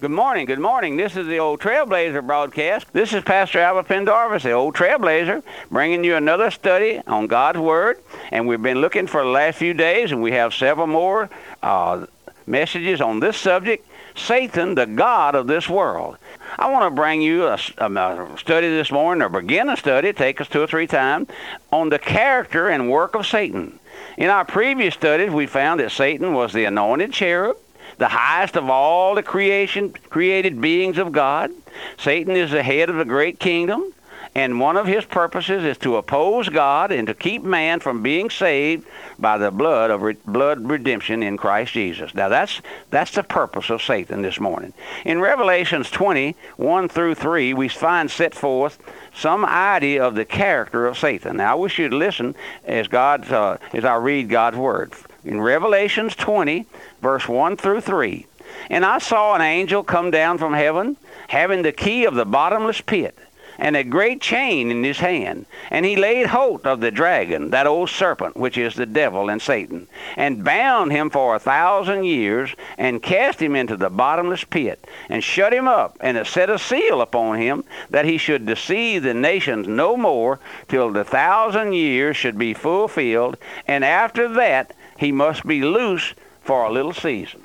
Good morning, good morning. This is the Old Trailblazer broadcast. This is Pastor Albert Pendarvis, the Old Trailblazer, bringing you another study on God's Word. And we've been looking for the last few days, and we have several more uh, messages on this subject Satan, the God of this world. I want to bring you a, a, study this morning, or begin a study, take us two or three times, on the character and work of Satan. In our previous studies, we found that Satan was the anointed cherub the highest of all the creation created beings of God. Satan is the head of the great kingdom, and one of his purposes is to oppose God and to keep man from being saved by the blood of re- blood redemption in Christ Jesus. Now that's that's the purpose of Satan this morning. In Revelations 20, 1 through 3, we find set forth some idea of the character of Satan. Now I wish you'd listen as God uh, as I read God's word in Revelations 20, verse 1 through 3. And I saw an angel come down from heaven, having the key of the bottomless pit, and a great chain in his hand. And he laid hold of the dragon, that old serpent, which is the devil and Satan, and bound him for a thousand years, and cast him into the bottomless pit, and shut him up, and set a seal upon him, that he should deceive the nations no more, till the thousand years should be fulfilled, and after that he must be loose for a little season.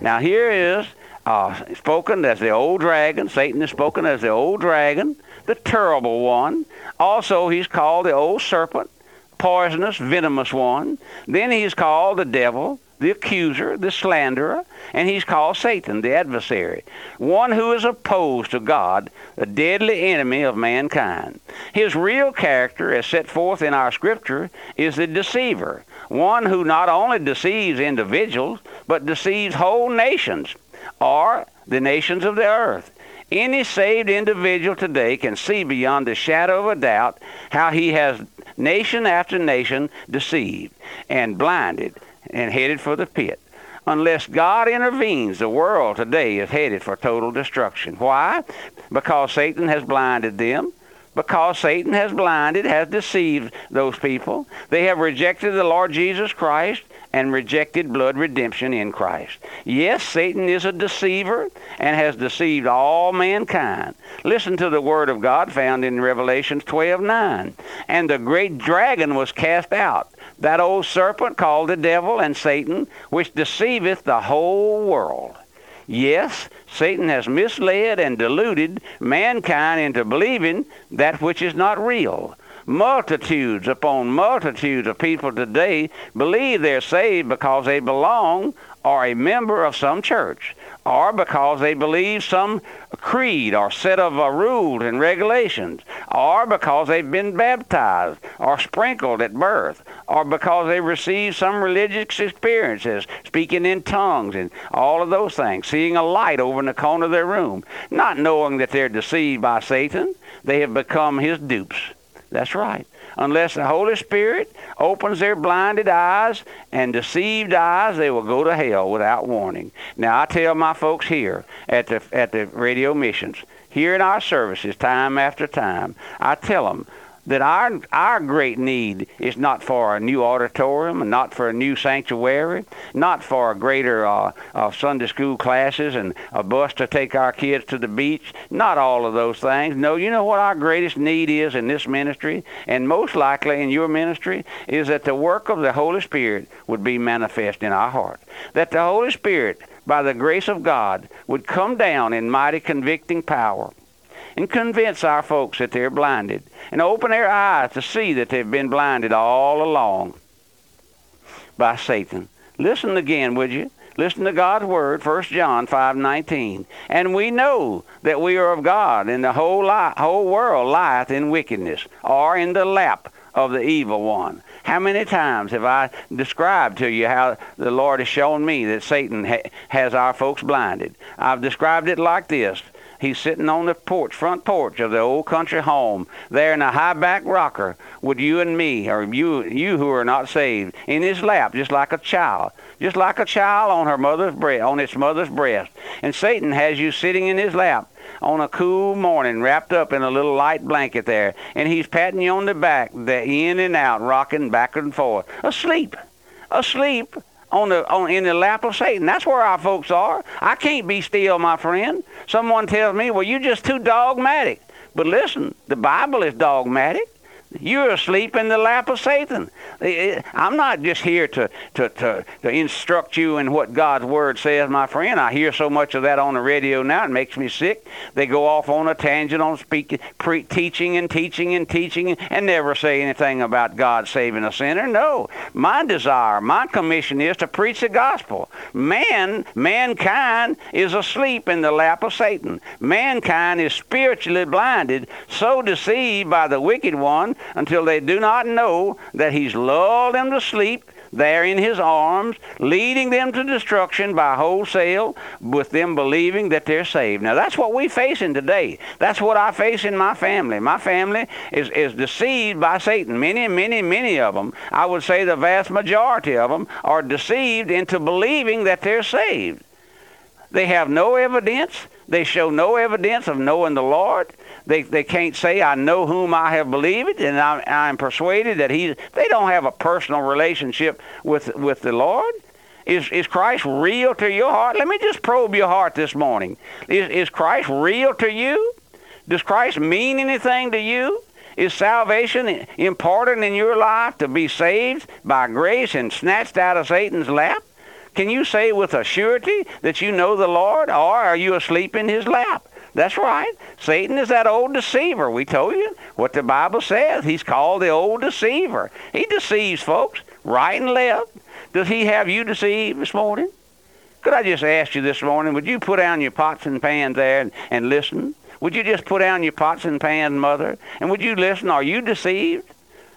Now here is uh, spoken as the old dragon. Satan is spoken as the old dragon, the terrible one. Also, he's called the old serpent, poisonous, venomous one. Then he's called the devil, the accuser, the slanderer, and he's called Satan, the adversary, one who is opposed to God, the deadly enemy of mankind. His real character, as set forth in our scripture, is the deceiver, one who not only deceives individuals, but deceives whole nations, or the nations of the earth. Any saved individual today can see beyond the shadow of a doubt how he has nation after nation deceived and blinded and headed for the pit. Unless God intervenes, the world today is headed for total destruction. Why? Because Satan has blinded them because Satan has blinded, has deceived those people. They have rejected the Lord Jesus Christ and rejected blood redemption in Christ. Yes, Satan is a deceiver and has deceived all mankind. Listen to the word of God found in Revelation 12:9. And the great dragon was cast out, that old serpent called the devil and Satan, which deceiveth the whole world. Yes, Satan has misled and deluded mankind into believing that which is not real. Multitudes upon multitudes of people today believe they're saved because they belong or a member of some church or because they believe some creed or set of uh, rules and regulations, or because they've been baptized or sprinkled at birth, or because they received some religious experiences, speaking in tongues and all of those things, seeing a light over in the corner of their room, not knowing that they're deceived by Satan. They have become his dupes. That's right unless the Holy Spirit opens their blinded eyes and deceived eyes, they will go to hell without warning. Now, I tell my folks here at the, at the radio missions, here in our services, time after time, I tell them, that our our great need is not for a new auditorium, not for a new sanctuary, not for a greater uh, uh, Sunday school classes and a bus to take our kids to the beach. Not all of those things. No, you know what our greatest need is in this ministry, and most likely in your ministry, is that the work of the Holy Spirit would be manifest in our heart. That the Holy Spirit, by the grace of God, would come down in mighty convicting power and convince our folks that they're blinded and open their eyes to see that they've been blinded all along by Satan. Listen again, would you? Listen to God's word, 1 John 5:19. And we know that we are of God, and the whole li- whole world lieth in wickedness, or in the lap of the evil one. How many times have I described to you how the Lord has shown me that Satan ha- has our folks blinded? I've described it like this. He's sitting on the porch, front porch of the old country home, there in a high back rocker with you and me, or you you who are not saved, in his lap, just like a child, just like a child on her mother's breast, on its mother's breast. And Satan has you sitting in his lap on a cool morning, wrapped up in a little light blanket there, and he's patting you on the back, the in and out, rocking back and forth, asleep, asleep on the on in the lap of Satan. That's where our folks are. I can't be still, my friend. Someone tells me, "Well, you're just too dogmatic." But listen, the Bible is dogmatic. You're asleep in the lap of Satan. I'm not just here to, to, to, to, instruct you in what God's Word says, my friend. I hear so much of that on the radio now, it makes me sick. They go off on a tangent on speaking, pre- teaching and teaching and teaching and never say anything about God saving a sinner. No. My desire, my commission is to preach the gospel. Man, mankind is asleep in the lap of Satan. Mankind is spiritually blinded, so deceived by the wicked one until they do not know that he's lulled them to sleep there in his arms, leading them to destruction by wholesale, with them believing that they're saved. Now, that's what we're facing today. That's what I face in my family. My family is, is deceived by Satan. Many, many, many of them, I would say the vast majority of them, are deceived into believing that they're saved. They have no evidence. They show no evidence of knowing the Lord. They, they can't say, I know whom I have believed, and I'm, I'm persuaded that he. They don't have a personal relationship with, with the Lord. Is, is Christ real to your heart? Let me just probe your heart this morning. Is, is Christ real to you? Does Christ mean anything to you? Is salvation important in your life to be saved by grace and snatched out of Satan's lap? Can you say with a surety that you know the Lord, or are you asleep in his lap? That's right. Satan is that old deceiver. We told you what the Bible says. He's called the old deceiver. He deceives folks right and left. Does he have you deceived this morning? Could I just ask you this morning, would you put down your pots and pans there and, and listen? Would you just put down your pots and pans, mother? And would you listen? Are you deceived?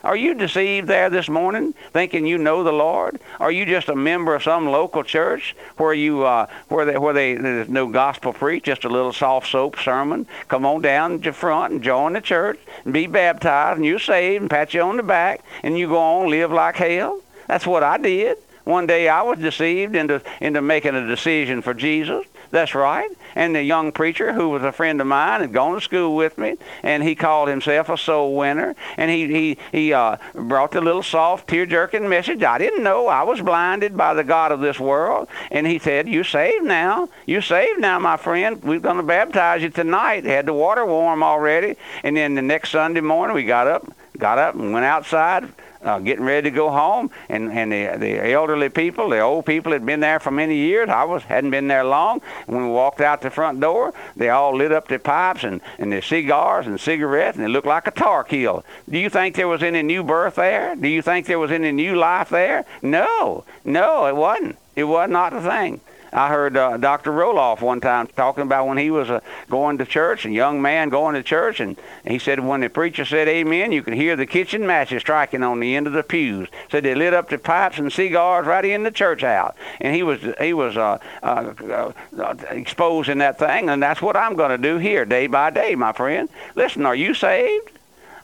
Are you deceived there this morning, thinking you know the Lord? Are you just a member of some local church where you uh, where they, where they there's no gospel preach, just a little soft soap sermon? Come on down to front and join the church and be baptized, and you're saved, and pat you on the back, and you go on live like hell. That's what I did. One day I was deceived into into making a decision for Jesus. That's right. And the young preacher who was a friend of mine had gone to school with me, and he called himself a soul winner. And he he he uh, brought the little soft, tear-jerking message. I didn't know. I was blinded by the God of this world. And he said, "You saved now. You saved now, my friend. We're going to baptize you tonight." Had the water warm already. And then the next Sunday morning, we got up, got up, and went outside uh, getting ready to go home, and and the the elderly people, the old people had been there for many years. I was hadn't been there long. When we walked out the front door, they all lit up their pipes and and their cigars and cigarettes, and it looked like a tar kill. Do you think there was any new birth there? Do you think there was any new life there? No, no, it wasn't. It was not a thing. I heard uh, Dr. Roloff one time talking about when he was uh, going to church, a young man going to church, and he said when the preacher said amen, you could hear the kitchen matches striking on the end of the pews. Said they lit up the pipes and cigars right in the church house, and he was he was uh, uh, uh, exposing that thing, and that's what I'm going to do here day by day, my friend. Listen, are you saved?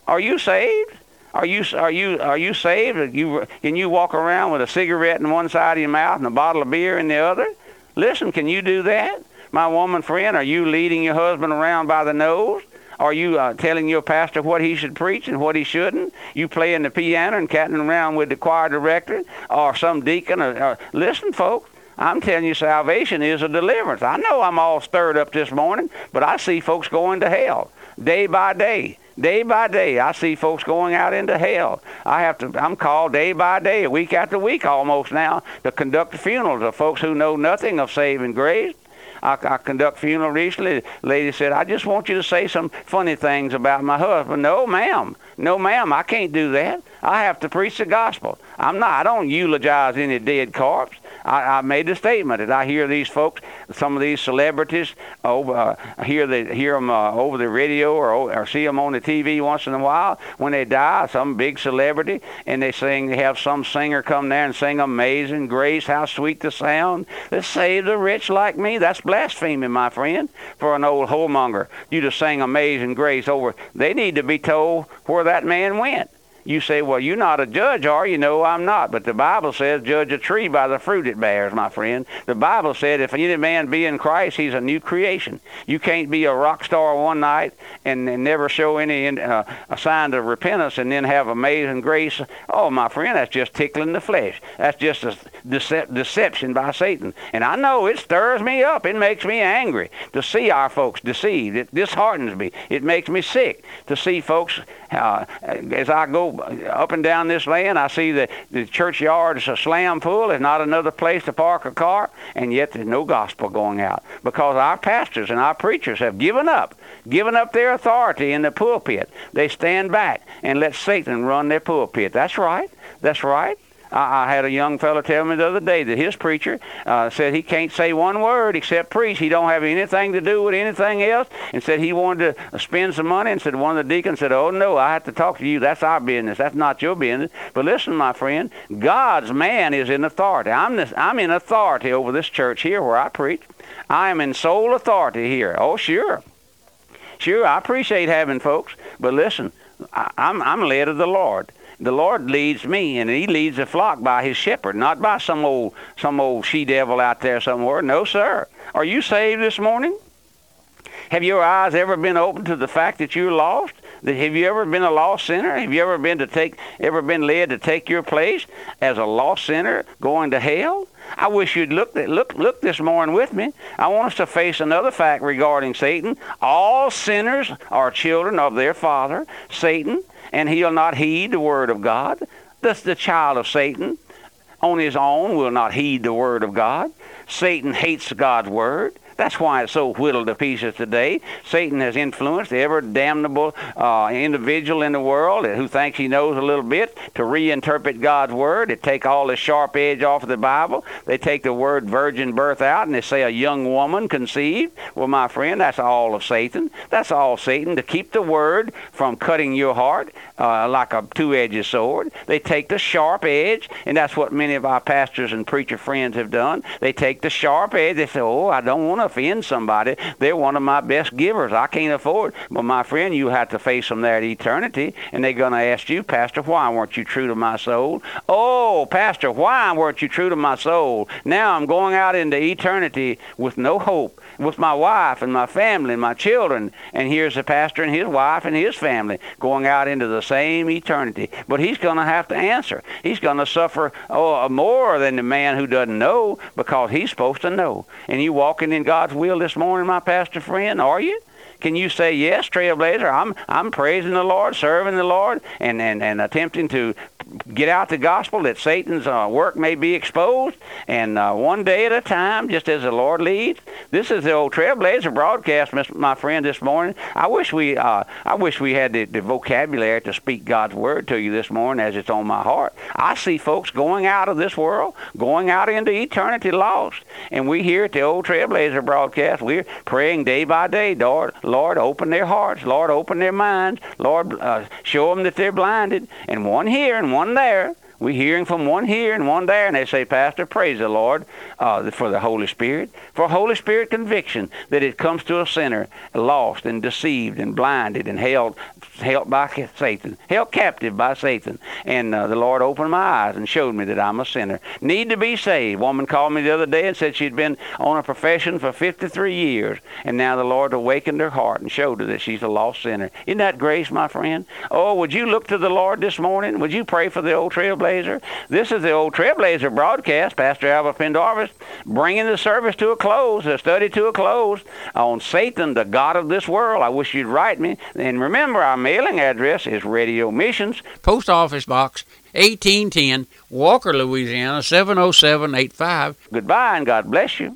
Are you saved? Are you are you are you saved? You can you walk around with a cigarette in one side of your mouth and a bottle of beer in the other? Listen, can you do that? My woman friend, are you leading your husband around by the nose? Are you uh, telling your pastor what he should preach and what he shouldn't? You playing the piano and catting around with the choir director or some deacon? Or, or, listen, folks, I'm telling you, salvation is a deliverance. I know I'm all stirred up this morning, but I see folks going to hell day by day. Day by day, I see folks going out into hell. I have to. I'm called day by day, week after week, almost now, to conduct funerals of folks who know nothing of saving grace. I, I conduct funeral recently. Lady said, "I just want you to say some funny things about my husband." No, ma'am. No, ma'am. I can't do that. I have to preach the gospel. I'm not. I don't eulogize any dead corpse. I, I made the statement that I hear these folks, some of these celebrities, over, uh, hear the hear them uh, over the radio or, or see them on the TV once in a while. When they die, some big celebrity, and they sing, they have some singer come there and sing "Amazing Grace," how sweet the sound that save the rich like me. That's blasphemy, my friend, for an old whoremonger. You to sing "Amazing Grace" over. They need to be told where that man went. You say, well, you're not a judge, are you? No, I'm not. But the Bible says, judge a tree by the fruit it bears, my friend. The Bible said, if any man be in Christ, he's a new creation. You can't be a rock star one night and, and never show any uh, sign of repentance and then have amazing grace. Oh, my friend, that's just tickling the flesh. That's just a decep- deception by Satan. And I know it stirs me up. It makes me angry to see our folks deceived. It disheartens me. It makes me sick to see folks uh, as I go up and down this land, I see that the churchyard is a slam full. There's not another place to park a car, and yet there's no gospel going out because our pastors and our preachers have given up, given up their authority in the pulpit. They stand back and let Satan run their pulpit. That's right. That's right. I, I had a young fellow tell me the other day that his preacher uh, said he can't say one word except preach. He don't have anything to do with anything else, and said he wanted to spend some money. And said one of the deacons said, "Oh no, I have to talk to you. That's our business. That's not your business." But listen, my friend, God's man is in authority. I'm this, I'm in authority over this church here where I preach. I am in sole authority here. Oh sure, sure. I appreciate having folks, but listen, I, I'm I'm led of the Lord the Lord leads me, and He leads the flock by His shepherd, not by some old some old she devil out there somewhere. No, sir. Are you saved this morning? Have your eyes ever been open to the fact that you're lost? That have you ever been a lost sinner? Have you ever been to take ever been led to take your place as a lost sinner going to hell? I wish you'd look look look this morning with me. I want us to face another fact regarding Satan. All sinners are children of their father, Satan and he'll not heed the word of God. Thus, the child of Satan on his own will not heed the word of God. Satan hates God's word. That's why it's so whittled to pieces today. Satan has influenced every damnable uh, individual in the world who thinks he knows a little bit to reinterpret God's word. They take all the sharp edge off of the Bible. They take the word virgin birth out and they say a young woman conceived. Well, my friend, that's all of Satan. That's all Satan to keep the word from cutting your heart uh, like a two-edged sword. They take the sharp edge, and that's what many of our pastors and preacher friends have done. They take the sharp edge. They say, "Oh, I don't want to offend somebody. They're one of my best givers. I can't afford." But my friend, you have to face them there at eternity, and they're going to ask you, "Pastor, why weren't you true to my soul?" "Oh, Pastor, why weren't you true to my soul?" Now I'm going out into eternity with no hope with my wife and my family and my children. And here's the pastor and his wife and his family going out into the same eternity. But he's going to have to answer. He's going to suffer oh, more than the man who doesn't know because he's supposed to know. And you walking in God's will this morning, my pastor friend, are you? Can you say yes, Trailblazer? I'm I'm praising the Lord, serving the Lord, and and, and attempting to get out the gospel that Satan's uh, work may be exposed, and uh, one day at a time, just as the Lord leads. This is the old Trailblazer broadcast, my friend, this morning. I wish we, uh, I wish we had the, the, vocabulary to speak God's word to you this morning, as it's on my heart. I see folks going out of this world, going out into eternity lost, and we here at the old Trailblazer broadcast, we're praying day by day, Lord, Lord, open their hearts, Lord, open their minds, Lord, uh, show them that they're blinded, and one here and one there. We're hearing from one here and one there, and they say, Pastor, praise the Lord uh, for the Holy Spirit, for Holy Spirit conviction that it comes to a sinner lost and deceived and blinded and held held by Satan, held captive by Satan. And uh, the Lord opened my eyes and showed me that I'm a sinner. Need to be saved. woman called me the other day and said she'd been on a profession for 53 years, and now the Lord awakened her heart and showed her that she's a lost sinner. Isn't that grace, my friend? Oh, would you look to the Lord this morning? Would you pray for the old trailblazer? This is the old trailblazer broadcast. Pastor Albert Pendarvis bringing the service to a close, the study to a close on Satan, the God of this world. I wish you'd write me. And remember, our mailing address is Radio Missions, Post Office Box 1810, Walker, Louisiana 70785. Goodbye and God bless you.